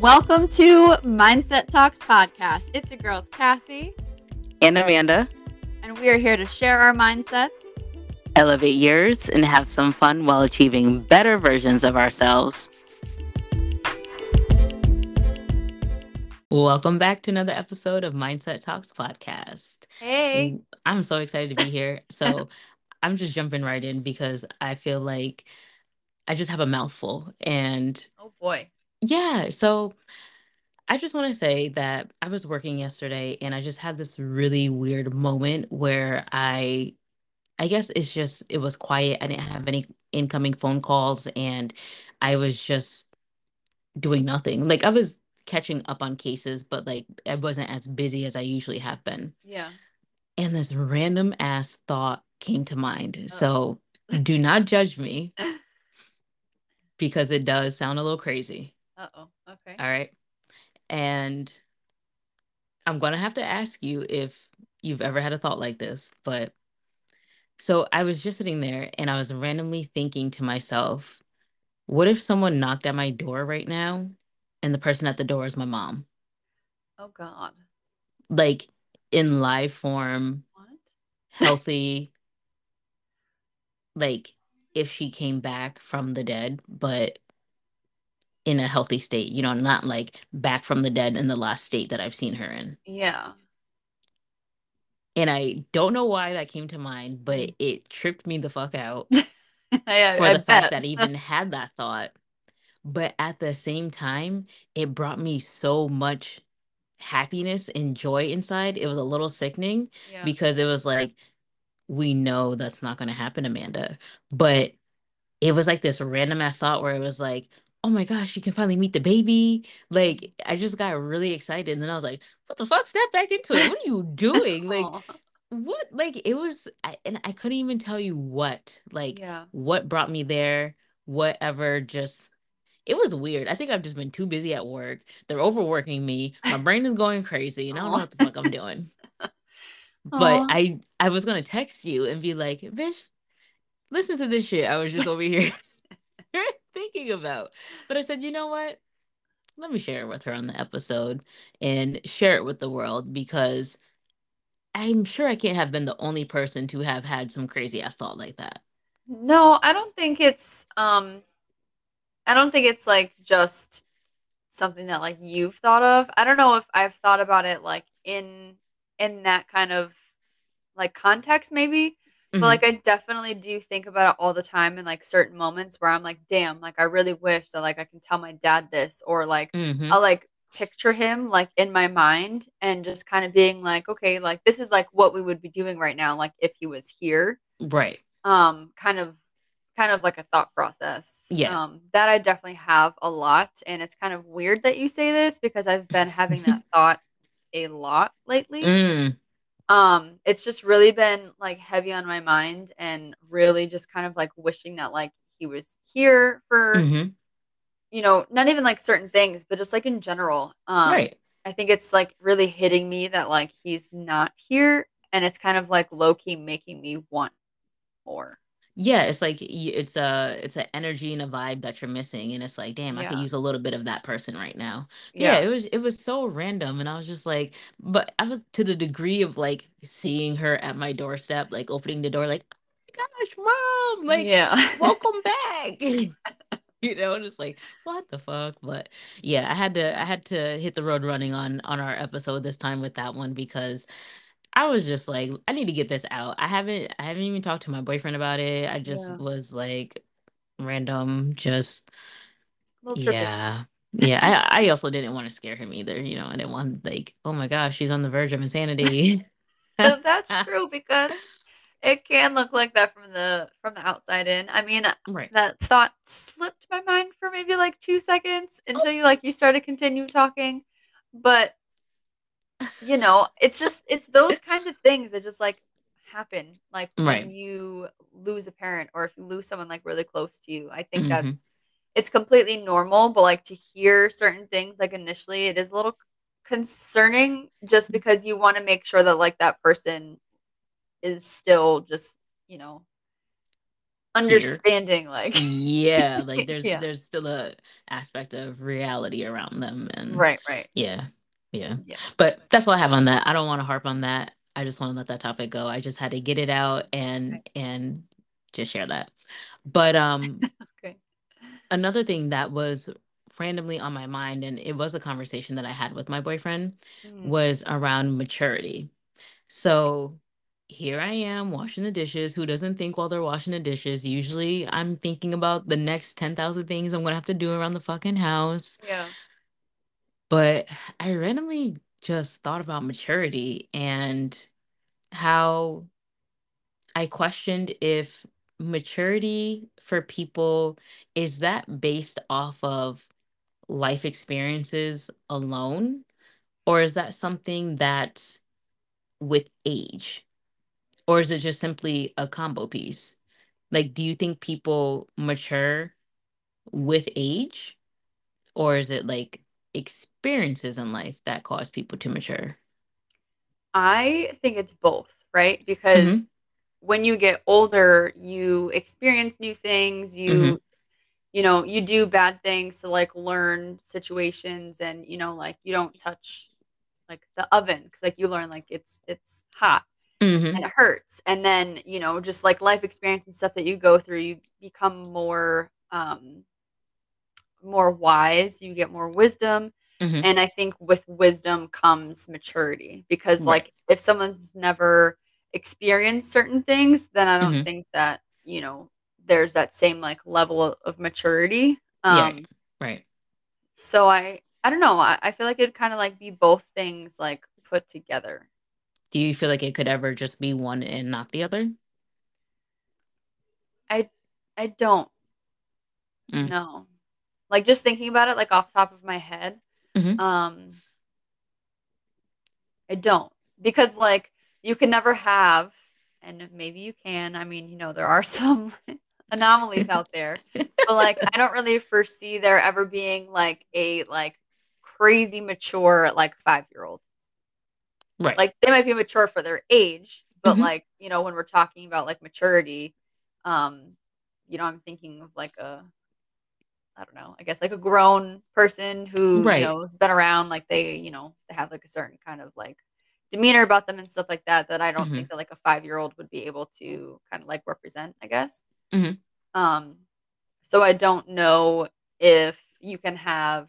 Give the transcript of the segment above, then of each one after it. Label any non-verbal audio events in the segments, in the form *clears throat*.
Welcome to Mindset Talks podcast. It's your girls, Cassie and Amanda, and we are here to share our mindsets, elevate yours, and have some fun while achieving better versions of ourselves. Welcome back to another episode of Mindset Talks podcast. Hey, I'm so excited to be here. So, *laughs* I'm just jumping right in because I feel like I just have a mouthful and oh boy. Yeah, so I just want to say that I was working yesterday and I just had this really weird moment where I I guess it's just it was quiet. I didn't have any incoming phone calls and I was just doing nothing. Like I was catching up on cases, but like I wasn't as busy as I usually have been. Yeah. And this random ass thought came to mind. Oh. So do not judge me *laughs* because it does sound a little crazy. Uh oh. Okay. All right. And I'm going to have to ask you if you've ever had a thought like this, but so I was just sitting there and I was randomly thinking to myself, what if someone knocked at my door right now and the person at the door is my mom? Oh God. Like in live form, what? healthy, *laughs* like if she came back from the dead, but in a healthy state, you know, not like back from the dead in the last state that I've seen her in. Yeah. And I don't know why that came to mind, but mm. it tripped me the fuck out *laughs* I, for I the bet. fact that I *laughs* even had that thought. But at the same time, it brought me so much happiness and joy inside. It was a little sickening yeah. because it was like, we know that's not going to happen, Amanda. But it was like this random ass thought where it was like, oh my gosh, you can finally meet the baby. Like, I just got really excited. And then I was like, what the fuck? Snap back into it. What are you *laughs* doing? like, what? Like, it was, I, and I couldn't even tell you what, like, yeah. what brought me there, whatever, just, it was weird. I think I've just been too busy at work. They're overworking me. My brain is going crazy, and I don't know what the fuck I'm doing. *laughs* but I, I was gonna text you and be like, bitch, listen to this shit. I was just over here *laughs* thinking about. But I said, you know what? Let me share it with her on the episode and share it with the world because I'm sure I can't have been the only person to have had some crazy ass thought like that. No, I don't think it's um I don't think it's like just something that like you've thought of. I don't know if I've thought about it like in in that kind of like context maybe but Mhm. like I definitely do think about it all the time in like certain moments where I'm like, damn, like I really wish that like I can tell my dad this or like Mhm. I'll like picture him like in my mind and just kind of being like, okay, like this is like what we would be doing right now, like if he was here. Right. Um, kind of kind of like a thought process. Yeah. Um, that I definitely have a lot. And it's kind of weird that you say this because I've been having that *laughs* thought a lot lately. Mm. Um, it's just really been like heavy on my mind and really just kind of like wishing that like he was here for Mhm. you know, not even like certain things, but just like in general. Um Right. I think it's like really hitting me that like he's not here and it's kind of like low key making me want more. Yeah, it's like it's a it's an energy and a vibe that you're missing, and it's like, damn, I could use a little bit of that person right now. Yeah, Yeah. it was it was so random, and I was just like, but I was to the degree of like seeing her at my doorstep, like opening the door, like, oh my gosh, mom, like, Yeah. *laughs* welcome back. *laughs* You know, just like what the fuck, but yeah, I had to I had to hit the road running on on our episode this time with that one because I was just like, I need to get this out. I haven't I haven't even talked to my boyfriend about it. I just Yeah. was like random, just A little trippy. yeah. Yeah. I, I also didn't want to scare him either. You know, I didn't want like, oh my gosh, she's on the verge of insanity. *laughs* That's *laughs* true because it can look like that from the from the outside in. I mean, right. that thought slipped my mind for maybe like two seconds Oh. until you like you started continue talking. But you know, it's just it's those kinds of things that just like happen. Like Right. when you lose a parent or if you lose someone like really close to you. I think Mhm. that's it's completely normal, but like to hear certain things like initially it is a little concerning just because you want to make sure that like that person is still just, you know, understanding like yeah like *laughs* there's yeah. there's still a aspect of reality around them and right right yeah yeah yeah but that's all i have on that i don't want to harp on that i just want to let that topic go i just had to get it out and okay. and just share that but um *laughs* okay another thing that was randomly on my mind and it was a conversation that i had with my boyfriend mm. was around maturity so here I am washing the dishes. Who doesn't think while they're washing the dishes? Usually I'm thinking about the next 10,000 things I'm going to have to do around the fucking house. Yeah. But I randomly just thought about maturity and how I questioned if maturity for people is that based off of life experiences alone or is that something that's with age or is it just simply a combo piece? Like, do you think people mature with age, or is it like experiences in life that cause people to mature? I think it's both, right? Because mm-hmm. when you get older, you experience new things, you mm-hmm. you know, you do bad things to like learn situations and you know like you don't touch like the oven cuz like you learn like it's it's hot mm-hmm. and it hurts and then you know just like life experience and stuff that you go through you become more um more wise you get more wisdom mm-hmm. and i think with wisdom comes maturity because right. like if someone's never experienced certain things then i don't mm-hmm. think that you know there's that same like level of maturity um yeah, right so i i don't know i, I feel like it'd kind of like be both things like put together do you feel like it could ever just be one and not the other? I I don't. Mm. No. Like just thinking about it like off the top of my head. Mm-hmm. Um I don't. Because like you can never have and maybe you can. I mean, you know, there are *laughs* some anomalies out there. But like I don't really foresee there ever being like a like crazy mature like 5-year-old. Right. Like they might be mature for their age, but mm-hmm. like, you know, when we're talking about like maturity, um, you know, I'm thinking of like a I don't know, I guess like a grown person who, right. you know, has been around, like they, you know, they have like a certain kind of like demeanor about them and stuff like that that I don't mm-hmm. think that like a five year old would be able to kind of like represent, I guess. Mm-hmm. Um, so I don't know if you can have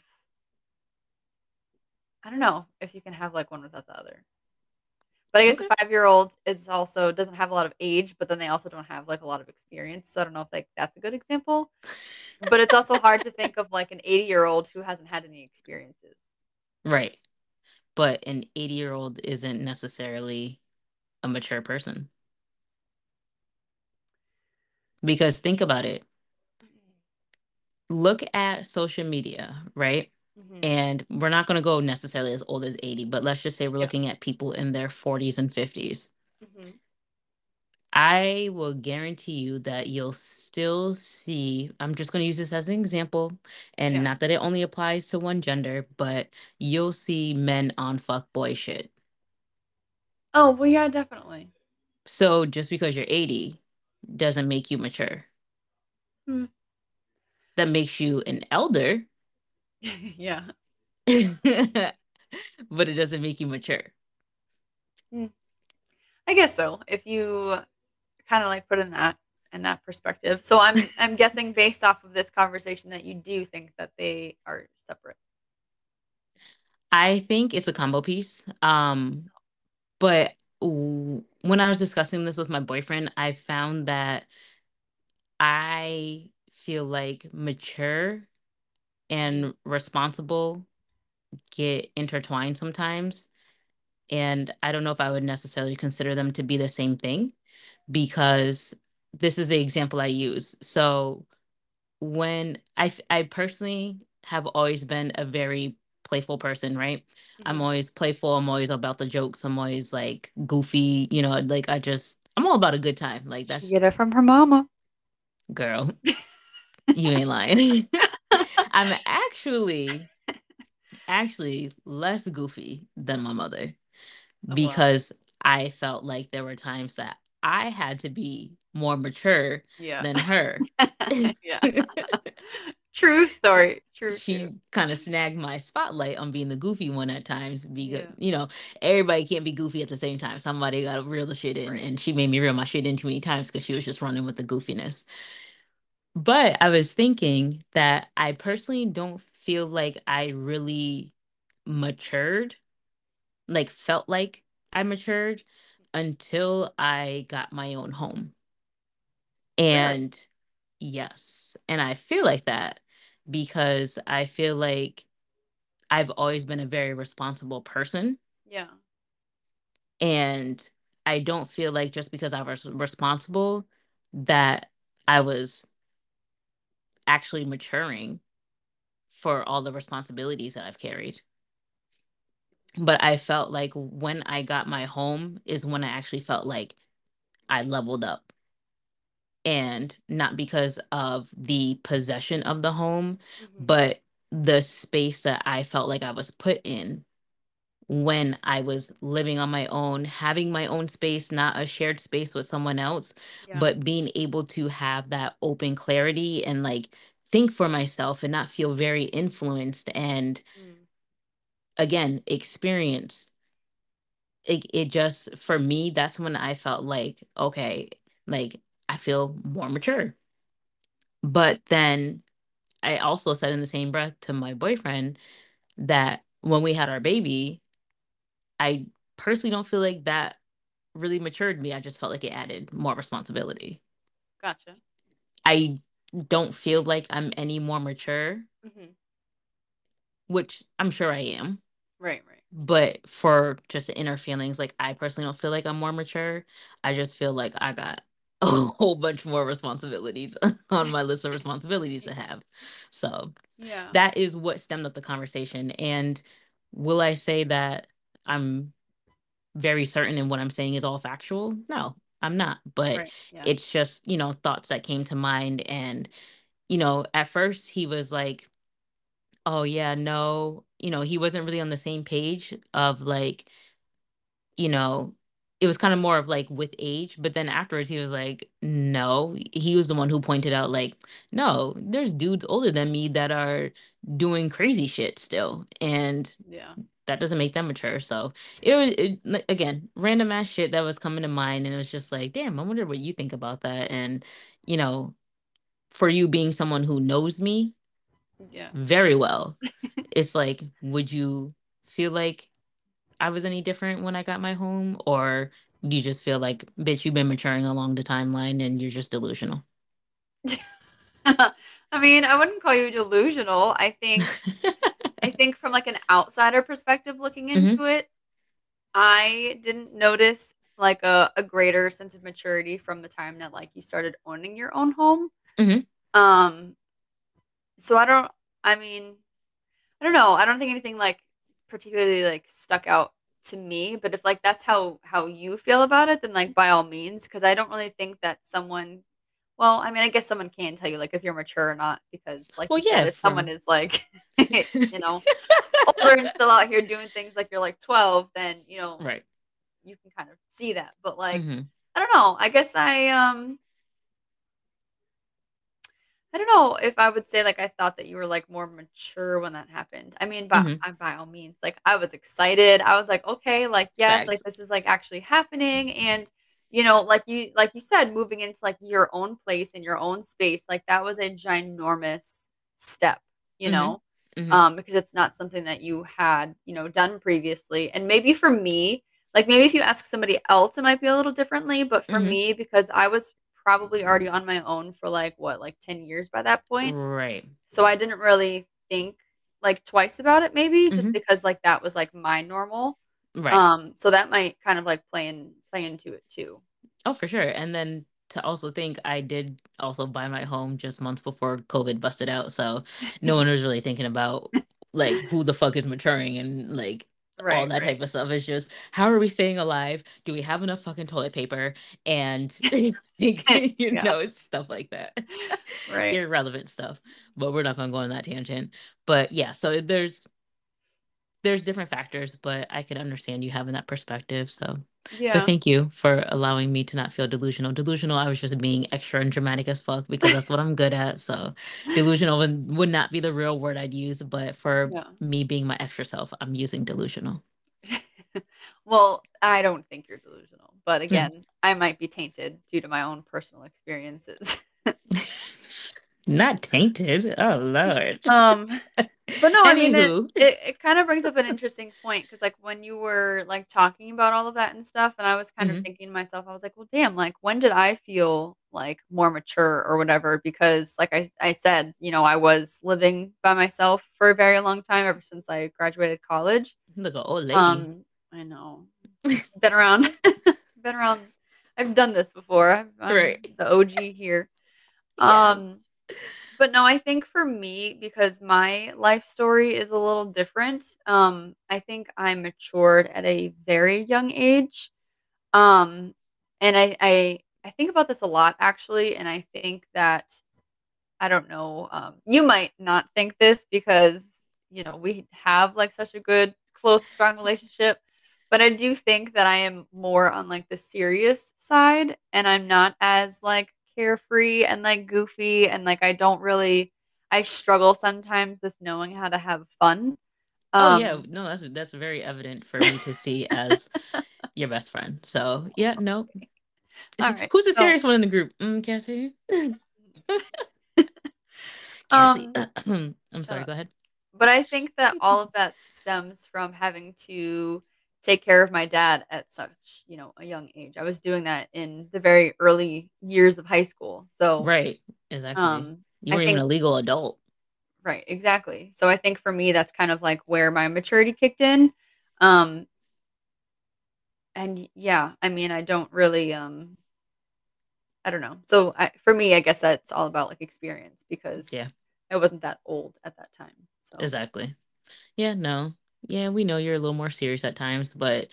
I don't know if you can have like one without the other. But I guess okay. a five year old is also doesn't have a lot of age, but then they also don't have like a lot of experience. So I don't know if like that's a good example. *laughs* but it's also hard to think of like an 80 year old who hasn't had any experiences. Right. But an 80 year old isn't necessarily a mature person. Because think about it. Look at social media, right? Mm-hmm. And we're not going to go necessarily as old as 80, but let's just say we're yeah. looking at people in their 40s and 50s. Mm-hmm. I will guarantee you that you'll still see, I'm just going to use this as an example, and yeah. not that it only applies to one gender, but you'll see men on fuck boy shit. Oh, well, yeah, definitely. So just because you're 80 doesn't make you mature. Hmm. That makes you an elder *laughs* yeah. *laughs* but it doesn't make you mature. Hmm. I guess so. If you kind of like put in that in that perspective. So I'm *laughs* I'm guessing based off of this conversation that you do think that they are separate. I think it's a combo piece. Um but when I was discussing this with my boyfriend, I found that I feel like mature and responsible get intertwined sometimes. And I don't know if I would necessarily consider them to be the same thing because this is the example I use. So when I I personally have always been a very playful person, right? Mm-hmm. I'm always playful, I'm always about the jokes, I'm always like goofy, you know, like I just I'm all about a good time. Like that's she get it from her mama. Girl. *laughs* you ain't lying. *laughs* I'm actually actually less goofy than my mother *laughs* oh, because wow. I felt like there were times that I had to be more mature yeah. than her. *laughs* yeah. *laughs* True story. True. She kind of snagged my spotlight on being the goofy one at times because Yeah. you know everybody can't be goofy at the same time. Somebody got to reel the shit in, Right. and she made me reel my shit in too many times because she was just running with the goofiness. But I was thinking that I personally don't feel like I really matured, like felt like I matured until I got my own home. And yes, and I feel like that because I feel like I've always been a very responsible person. Yeah. And I don't feel like just because I was responsible that I was actually maturing for all the responsibilities that I've carried. But I felt like when I got my home is when I actually felt like I leveled up. And not because of the possession of the home, Mhm. but the space that I felt like I was put in when I was living on my own, having my own space, not a shared space with someone else, Yeah. but being able to have that open clarity and like think for myself and not feel very influenced and Mm. again experience it, it just for me that's when i felt like okay like i feel more mature but then i also said in the same breath to my boyfriend that when we had our baby i personally don't feel like that really matured me i just felt like it added more responsibility Gotcha. i don't feel like i'm any more mature hmm which i'm sure i am Right. Right. but for just inner feelings like i personally don't feel like i'm more mature i just feel like i got *laughs* a whole bunch more responsibilities *laughs* on my list of responsibilities to have so Yeah. that is what stemmed up the conversation and will i say that i'm very certain in what i'm saying is all factual no i'm not but right. Yeah. it's just you know thoughts that came to mind and you know at first he was like oh yeah no you know he wasn't really on the same page of like you know it was kind of more of like with age but then afterwards he was like no he was the one who pointed out like no there's dudes older than me that are doing crazy shit still and yeah. That doesn't make them mature so it was it, again random ass shit that was coming to mind and it was just like damn i wonder what you think about that and you know for you being someone who knows me Yeah. very well. *laughs* it's like, would you feel like I was any different when I got my home? Or do you just feel like, bitch, you've been maturing along the timeline and you're just delusional? *laughs* I mean, I wouldn't call you delusional. I think *laughs* I think from like an outsider perspective looking Mhm. into it, I didn't notice like a, a greater sense of maturity from the time that like you started owning your own home. Mhm. Um so I don't I mean, I don't know. I don't think anything like particularly like stuck out to me, but if like that's how how you feel about it, then like by all means because I don't really think that someone well, I mean, I guess someone can tell you like if you're mature or not because like Well, you yeah, said if someone is like *laughs* you know, *laughs* older and still out here doing things like you're like 12, then you know, right. you can kind of see that. But like Mhm. I don't know. I guess I um I don't know if I would say like I thought that you were like more mature when that happened. I mean, by Mhm. uh, by all means, like I was excited. I was like, okay, like yes, like this is like actually happening and you know, like you like you said moving into like your own place in your own space, like that was a ginormous step, you Mhm. know? Mhm. Um because it's not something that you had, you know, done previously. And maybe for me, like maybe if you ask somebody else it might be a little differently, but for Mhm. me because I was probably already on my own for like what, like 10 years by that point. Right. So I didn't really think like twice about it maybe just Mhm. because like that was like my normal. Right. Um so that might kind of like play in play into it too. Oh, for sure. And then to also think I did also buy my home just months before COVID busted out. So no one was really thinking about like who the fuck is maturing and like all that right. type of stuff. It's just how are we staying alive? Do we have enough fucking toilet paper? And *laughs* *laughs* *laughs* you Yeah. know, it's stuff like that. Right. Irrelevant stuff. But we're not gonna go on that tangent. But yeah, so there's there's different factors, but I can understand you having that perspective. So yeah. But thank you for allowing me to not feel delusional. Delusional, I was just being extra and dramatic as fuck because that's what I'm good at. So *laughs* delusional would, would not be the real word I'd use, but for yeah. me being my extra self, I'm using delusional. *laughs* well, I don't think you're delusional, but hmm. again, I might be tainted due to my own personal experiences. *laughs* Not tainted. Oh lord. Um, but no, I mean it, it, it, kind of brings up an interesting point because like when you were like talking about all of that and stuff, and I was kind mm-hmm. of thinking to myself, I was like, well, damn, like when did I feel like more mature or whatever? Because like I I said, you know, I was living by myself for a very long time ever since I graduated college. Look, old lady. Um, I know. been around. *laughs* been around. I've done this before. I'm, I'm right. The OG here. Yes. Um but no, I think for me, because my life story is a little different, um, I think I matured at a very young age. Um, and I, I I think about this a lot actually, and I think that I don't know, um, you might not think this because you know we have like such a good, close, strong relationship. But I do think that I am more on like the serious side, and I'm not as like carefree and like goofy and like I don't really I struggle sometimes with knowing how to have fun. Um, oh yeah, um, no, that's that's very evident for me to see as *laughs* your best friend. So yeah, no. All right. Who's the so, serious one in the group? Mm, Cassie. *laughs* Cassie. Um, *clears throat* I'm sorry. go ahead. But I think that all of that stems from having to take care of my dad at such you know a young age. I was doing that in the very early years of high school. So right. Exactly. um, you weren't even a legal adult. Right. Exactly. So i think for me that's kind of like where my maturity kicked in. Um and yeah i mean i don't really um i don't know. So I, for me i guess that's all about like experience because yeah. I wasn't that old at that time. So exactly. Yeah no yeah, we know you're a little more serious at times, but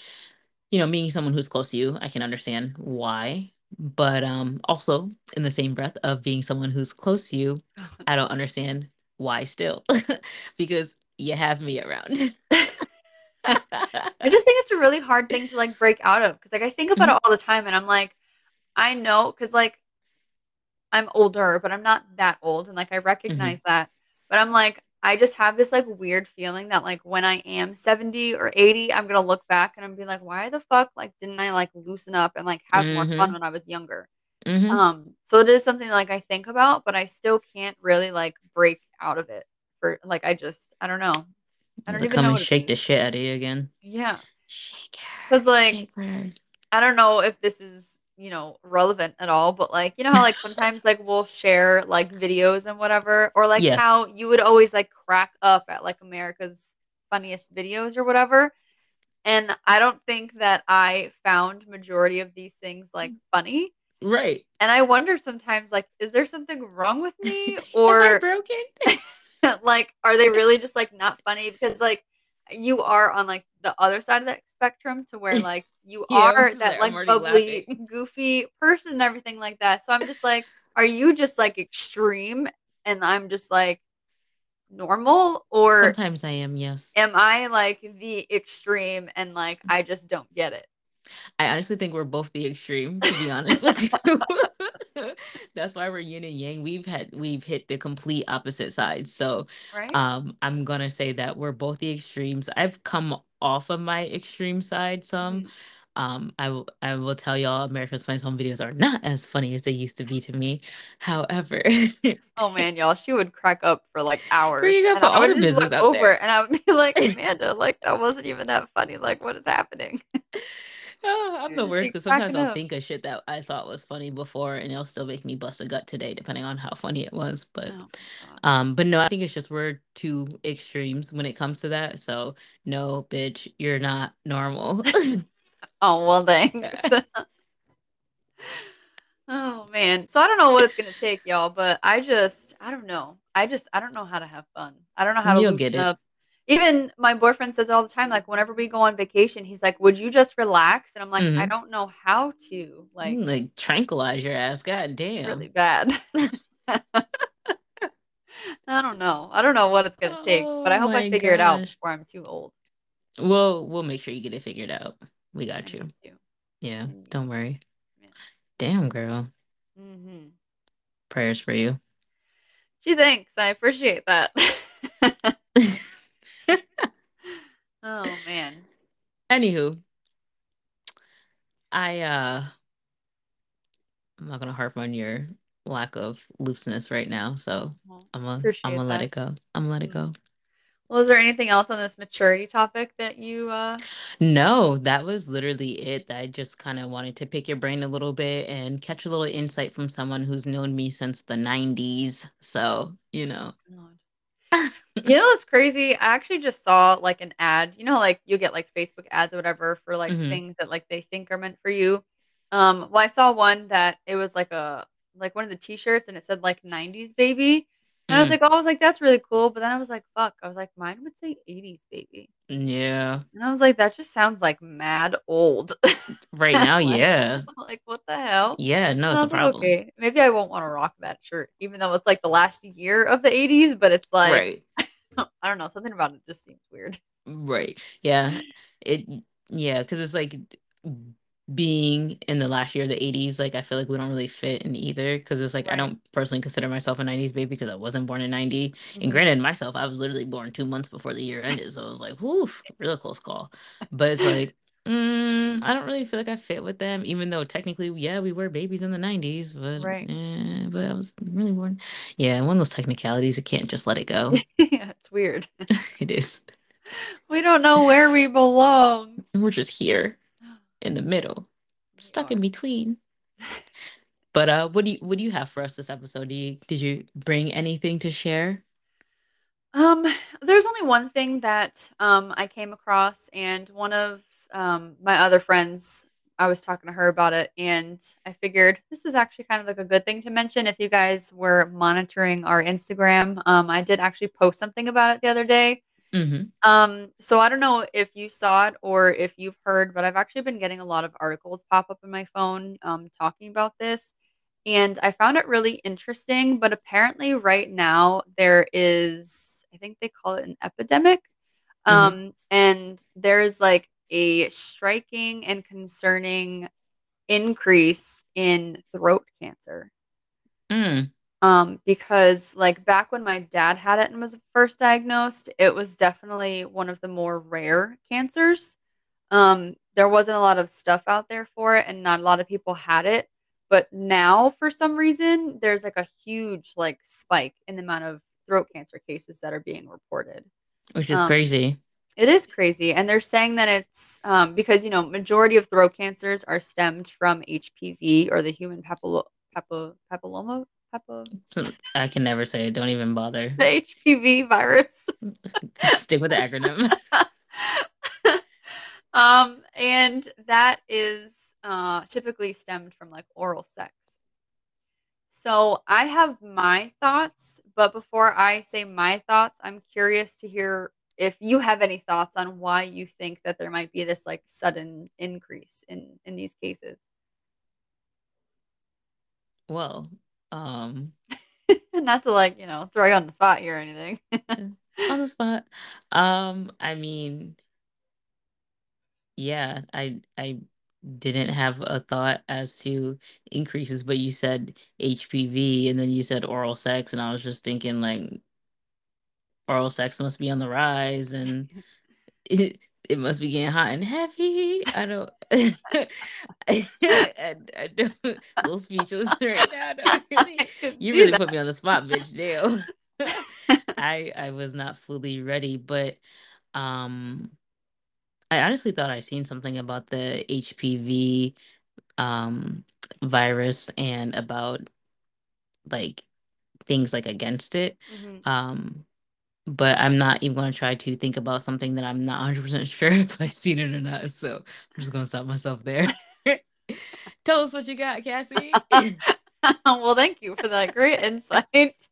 you know, being someone who's close to you, I can understand why. But um also in the same breath of being someone who's close to you, I don't understand why still. *laughs* because you have me around. *laughs* I just think it's a really hard thing to like break out of because like I think about mm-hmm. it all the time and I'm like, I know because like I'm older, but I'm not that old and like I mm-hmm. recognize mm-hmm. that. But I'm like, I just have this like weird feeling that like when I am 70 or 80, I'm gonna look back and I'm be like, why the fuck like didn't I like loosen up and like have mm-hmm. more fun mm-hmm. when I was younger? Mm-hmm. Um, so it is something like I think about, but I still can't really like break out of it for like I just I don't know. I don't even come know and shake the shit out of you again. Yeah. Shake her. Because like I don't know if this is you know relevant at all but like you know how like *laughs* sometimes like we'll share like videos and whatever or like yes. how you would always like crack up at like america's funniest videos or whatever and i don't think that i found majority of these things like mm. funny right. and i wonder sometimes like is there something wrong with *laughs* me or broken? *laughs* like are they really just like not funny? Because like you are on like the other side of that spectrum to where *laughs* like you yeah, are that like bubbly, laughing. *laughs* goofy person and everything like that. So I'm just like, are you just like extreme and I'm just like normal or sometimes I am, yes. Am I like the extreme and like I just don't get it? I honestly think we're both the extreme, to be honest with *laughs* you. *laughs* That's why we're yin and yang. We've had we've hit the complete opposite sides. So right? um I'm gonna say that we're both the extremes. I've come off of my extreme side some. Mm-hmm. Um, I will I will tell y'all America's Funniest Home videos are not as funny as they used to be to me. However, oh man, y'all, she would crack up for like hours. you for I would just look over there. and I would be like, *laughs* Amanda, like that wasn't even that funny. Like, what is happening? Oh, *laughs* I'm the worst because sometimes I'll up. think of shit that I thought was funny before, and it'll still make me bust a gut today, depending on how funny it was. But, oh, um, but no, I think it's just we're two extremes when it comes to that. So no, bitch, you're not normal. *laughs* *laughs* oh well, thanks. oh man, so I don't know what it's gonna take, y'all, but I just, I don't know. I just, I don't know how to have fun. I don't know how to You'll loosen up even my boyfriend says all the time like whenever we go on vacation he's like would you just relax and i'm like mm-hmm. i don't know how to like mm, like tranquilize your ass god damn really bad *laughs* i don't know i don't know what it's gonna take but i hope oh i figure gosh. it out before i'm too old We'll we'll make sure you get it figured out. We got you. Yeah, don't worry. Yeah. Damn, girl. Mm-hmm. Prayers for you. Gee, thanks. I appreciate that. *laughs* *laughs* oh man. Anywho, I uh I'm not gonna harp on your lack of looseness right now, so well, I'm gonna I'm gonna let it go. I'm gonna let it go. Well, is there anything else on this maturity topic that you uh No, that was literally it. I just kind of wanted to pick your brain a little bit and catch a little insight from someone who's known me since the 90s. So, you know. You know what's crazy? I actually just saw like an ad. You know, like you get like Facebook ads or whatever for like mm-hmm. things that like they think are meant for you. Um, well, I saw one that it was like a like one of the t-shirts and it said like 90s baby and I was mm. like, oh, I was like, that's really cool. But then I was like, fuck. I was like, mine would say 80s baby. Yeah. And I was like, that just sounds like mad old. *laughs* Right now, like, yeah. *laughs* like, what the hell? Yeah, no, it's a problem. Like, okay, maybe I won't want to rock that shirt, even though it's like the last year of the 80s, but it's like, right. *laughs* I don't know, something about it just seems weird. Right. Yeah. It, yeah, because it's like being in the last year of the 80s like i feel like we don't really fit in either because it's like right. i don't personally consider myself a 90s baby because i wasn't born in 90 mm-hmm. and granted myself i was literally born two months before the year ended so i was like whoo real close call. But it's like *laughs* mm, i don't really feel like i fit with them even though technically yeah we were babies in the 90s but right. eh, but i was really born. Yeah one of those technicalities you can't just let it go. *laughs* Yeah it's weird. *laughs* It is. We don't know where we belong. We're just here in the middle, stuck in between. But uh, what do you what do you have for us this episode? Do you did you bring anything to share? Um, there's only one thing that um I came across, and one of um my other friends, I was talking to her about it, and I figured this is actually kind of like a good thing to mention. If you guys were monitoring our Instagram, um, I did actually post something about it the other day. Mm-hmm. Um, so I don't know if you saw it or if you've heard, but I've actually been getting a lot of articles pop up in my phone um, talking about this. And I found it really interesting. But apparently, right now, there is, I think they call it an epidemic. Mm-hmm. Um, and there's like a striking and concerning increase in throat cancer. Mm. Um, because like back when my dad had it and was first diagnosed, it was definitely one of the more rare cancers. Um, there wasn't a lot of stuff out there for it, and not a lot of people had it. But now, for some reason, there's like a huge like spike in the amount of throat cancer cases that are being reported, which is um, crazy. It is crazy, and they're saying that it's um, because you know majority of throat cancers are stemmed from HPV or the human papillo- papilloma I can never say it. Don't even bother. The HPV virus. *laughs* Stick with the acronym. *laughs* um, and that is uh, typically stemmed from like oral sex. So I have my thoughts, but before I say my thoughts, I'm curious to hear if you have any thoughts on why you think that there might be this like sudden increase in in these cases. Well, um, *laughs* not to like, you know, throw you on the spot here or anything. *laughs* on the spot. Um, I mean, yeah, I I didn't have a thought as to increases, but you said HPV and then you said oral sex, and I was just thinking like oral sex must be on the rise and *laughs* it, it must be getting hot and heavy. I don't. *laughs* I, I, don't. A little speechless right now. Really, you really put me on the spot, bitch. Damn. *laughs* I I was not fully ready, but um, I honestly thought I'd seen something about the HPV um virus and about like things like against it. Mm-hmm. Um but I'm not even going to try to think about something that I'm not 100% *laughs* sure if I've seen it or not. So I'm just going to stop myself there. *laughs* Tell us what you got, Cassie. *laughs* well, thank you for that great insight.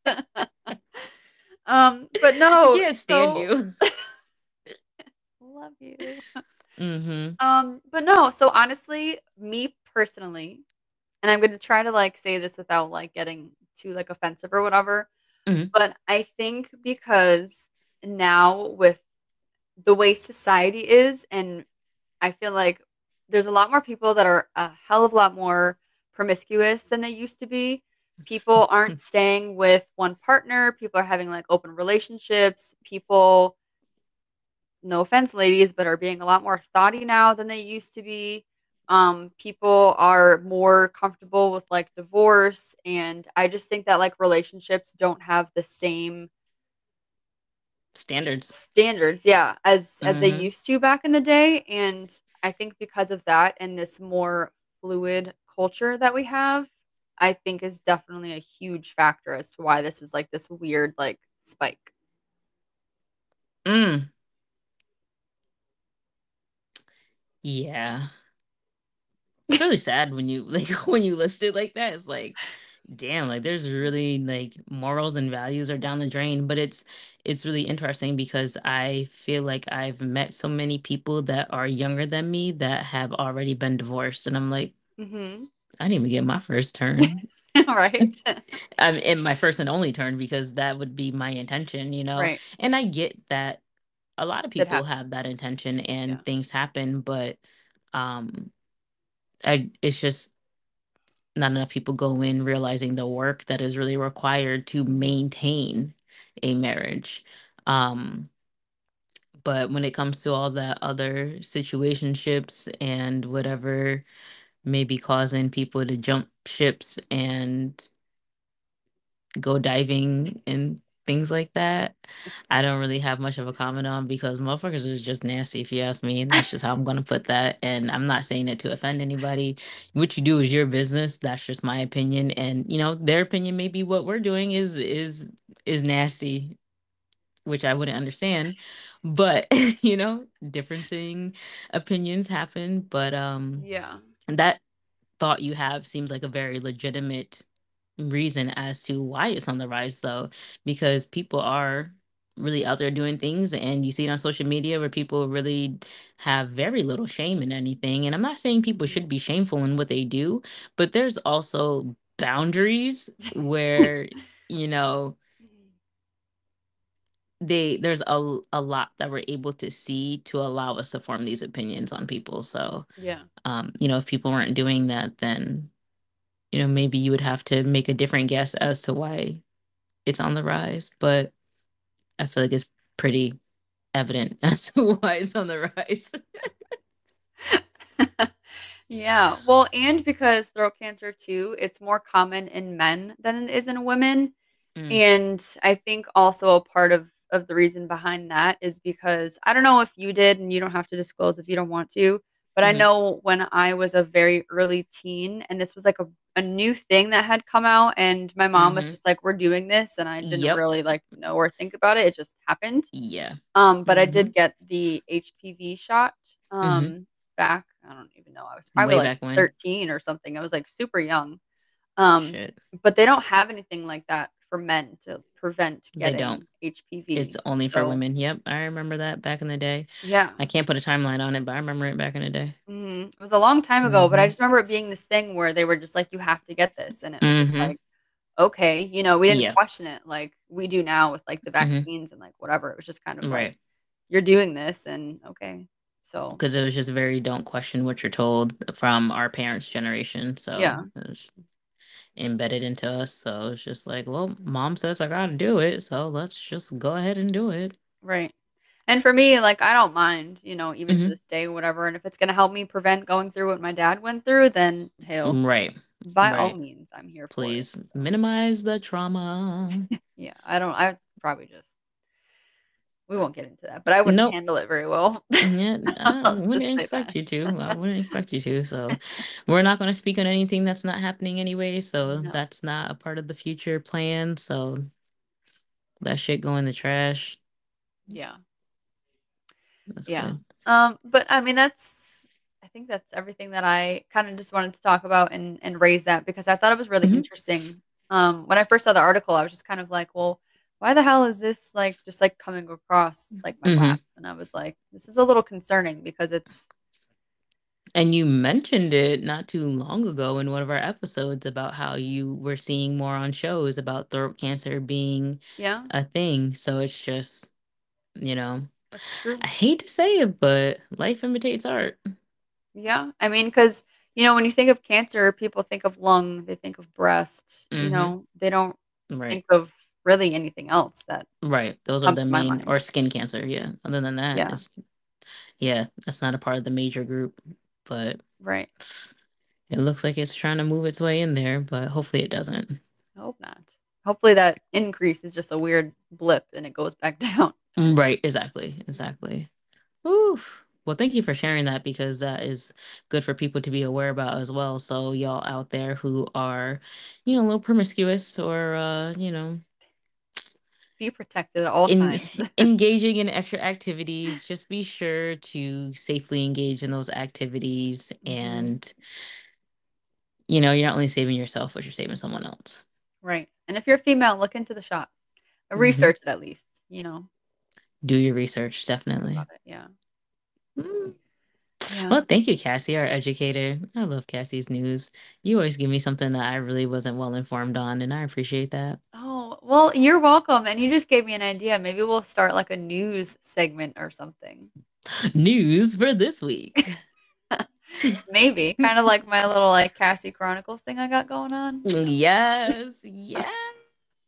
um, but no, I can't stand so... you. Love you. Mm-hmm. Um, but no, so honestly, me personally, and I'm gonna try to like say this without like getting too like offensive or whatever. Mm-hmm. But I think because now with the way society is and I feel like there's a lot more people that are a hell of a lot more promiscuous than they used to be. People *laughs* aren't staying with one partner. People are having like open relationships. People, no offense, ladies, but are being a lot more thoughty now than they used to be. Um, people are more comfortable with like divorce. And I just think that like relationships don't have the same standards standards yeah as as mm-hmm. they used to back in the day and i think because of that and this more fluid culture that we have i think is definitely a huge factor as to why this is like this weird like spike mm yeah it's really sad when you *laughs* like when you list it like that it's like damn like there's really like morals and values are down the drain but it's it's really interesting because i feel like i've met so many people that are younger than me that have already been divorced and i'm like mm-hmm. i didn't even get my first *laughs* turn *laughs* right i'm in my first and only turn because that would be my intention you know right. and i get that a lot of people have that intention and yeah. things happen but um i it's just not enough people go in realizing the work that is really required to maintain a marriage. Um, but when it comes to all the other situationships and whatever may be causing people to jump ships and go diving and things like that. I don't really have much of a comment on because motherfuckers is just nasty if you ask me. And that's just how I'm gonna put that. And I'm not saying it to offend anybody. What you do is your business. That's just my opinion. And you know, their opinion may be what we're doing is is is nasty, which I wouldn't understand. But *laughs* you know, differencing opinions happen. But um yeah. That thought you have seems like a very legitimate reason as to why it's on the rise though because people are really out there doing things and you see it on social media where people really have very little shame in anything and i'm not saying people should be shameful in what they do but there's also boundaries where you know they there's a, a lot that we're able to see to allow us to form these opinions on people so yeah. um you know if people weren't doing that then you know, maybe you would have to make a different guess as to why it's on the rise. But I feel like it's pretty evident *laughs* as to why it's on the rise. *laughs* yeah. Well, and because throat cancer too, it's more common in men than it is in women. Mm. And I think also a part of of the reason behind that is because I don't know if you did and you don't have to disclose if you don't want to, but mm-hmm. I know when I was a very early teen and this was like a, a new thing that had come out and my mom mm-hmm. was just like, We're doing this and I didn't yep. really like know or think about it. It just happened. Yeah. Um, but mm-hmm. I did mm-hmm. get the HPV shot mm-hmm. um back. I don't even know. I was probably Way like 13 or something. I was like super young. Um Shit. but they don't have anything like that for men to prevent getting they don't. HPV. It's only so, for women. Yep, I remember that back in the day. Yeah, I can't put a timeline on it, but I remember it back in the day. Mm-hmm. It was a long time ago, mm-hmm. but I mm-hmm. just remember it being this thing where they were just like, "You have to get this," and it was mm-hmm. like, "Okay," you know, we didn't yeah. question it like we do now with like the mm-hmm. vaccines and like whatever. It was just kind of right. Like, You're doing this, and okay. So because it was just very don't question what you're told from our parents' generation. So yeah, embedded into us. So it's just like, well, mom says I gotta do it, so let's just go ahead and do it. Right. And for me, like I don't mind, you know, even mm-hmm. to this day, whatever. And if it's gonna help me prevent going through what my dad went through, then hell, mm, right. By right. all means, I'm here. Please minimize the trauma. *laughs* yeah, I don't. I probably just we won't get into that, but I wouldn't nope. handle it very well. yeah, *laughs* I wouldn't expect you to. I *laughs* wouldn't expect you to. So, we're not going to speak on anything that's not happening anyway. So no. that's not a part of the future plan. So that shit go in the trash. Yeah. That's yeah. Good. Um, but I mean, that's. I think that's everything that I kind of just wanted to talk about and and raise that because I thought it was really mm-hmm. interesting. Um, when I first saw the article, I was just kind of like, well why the hell is this like just like coming across like my mm-hmm. lap? And I was like, this is a little concerning because it's and you mentioned it not too long ago in one of our episodes about how you were seeing more on shows about throat cancer being yeah a thing. So it's just, you know, I hate to say it, but life imitates art. Yeah. I mean, because, you know, when you think of cancer, people think of lung, they think of breast, mm-hmm. you know, they don't right. think of really anything else that. Right. Those are the main, or skin cancer. Yeah. Other than that, yeah. yeah, that's not a part of the major group, but. Right. It looks like it's trying to move its way in there, but hopefully it doesn't. I hope not. Hopefully that increase is just a weird blip and it goes back *laughs* down. Mm, right, exactly. Exactly. Oof. Well, thank you for sharing that because that is good for people to be aware about as well. So y'all out there who are, you know, a little promiscuous or uh, you know, be protected at all in, times. *laughs* engaging in extra activities, just be sure to safely engage in those activities mm-hmm. and you know, you're not only saving yourself, but you're saving someone else. Right. And if you're a female, look into the shot. Mm-hmm. Research it at least, you know. Do your research, definitely. yeah. Mm. Yeah. Well, thank you, Cassie, our educator. I love Cassie's news. You always give me something that I really wasn't well informed on, and I appreciate that. Oh, well, you're welcome. And you just gave me an idea. Maybe we'll start like a news segment or something. *gasps* News for this week. *laughs* Maybe kind of like my little like Cassie Chronicles thing I got going on. Mm, yes, yes.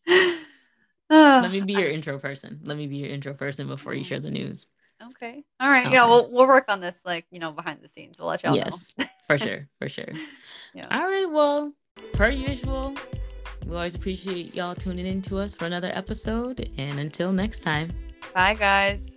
*sighs* Let me be your intro person. Let me be your intro person before you share the news. Okay. All right. Yeah, we'll we'll work on this like, you know, behind the scenes. We'll let y'all yes, know. for sure. For sure. *laughs* Yeah. All right. Well, per usual, we always appreciate y'all tuning in to us for another episode. And until next time. Bye guys.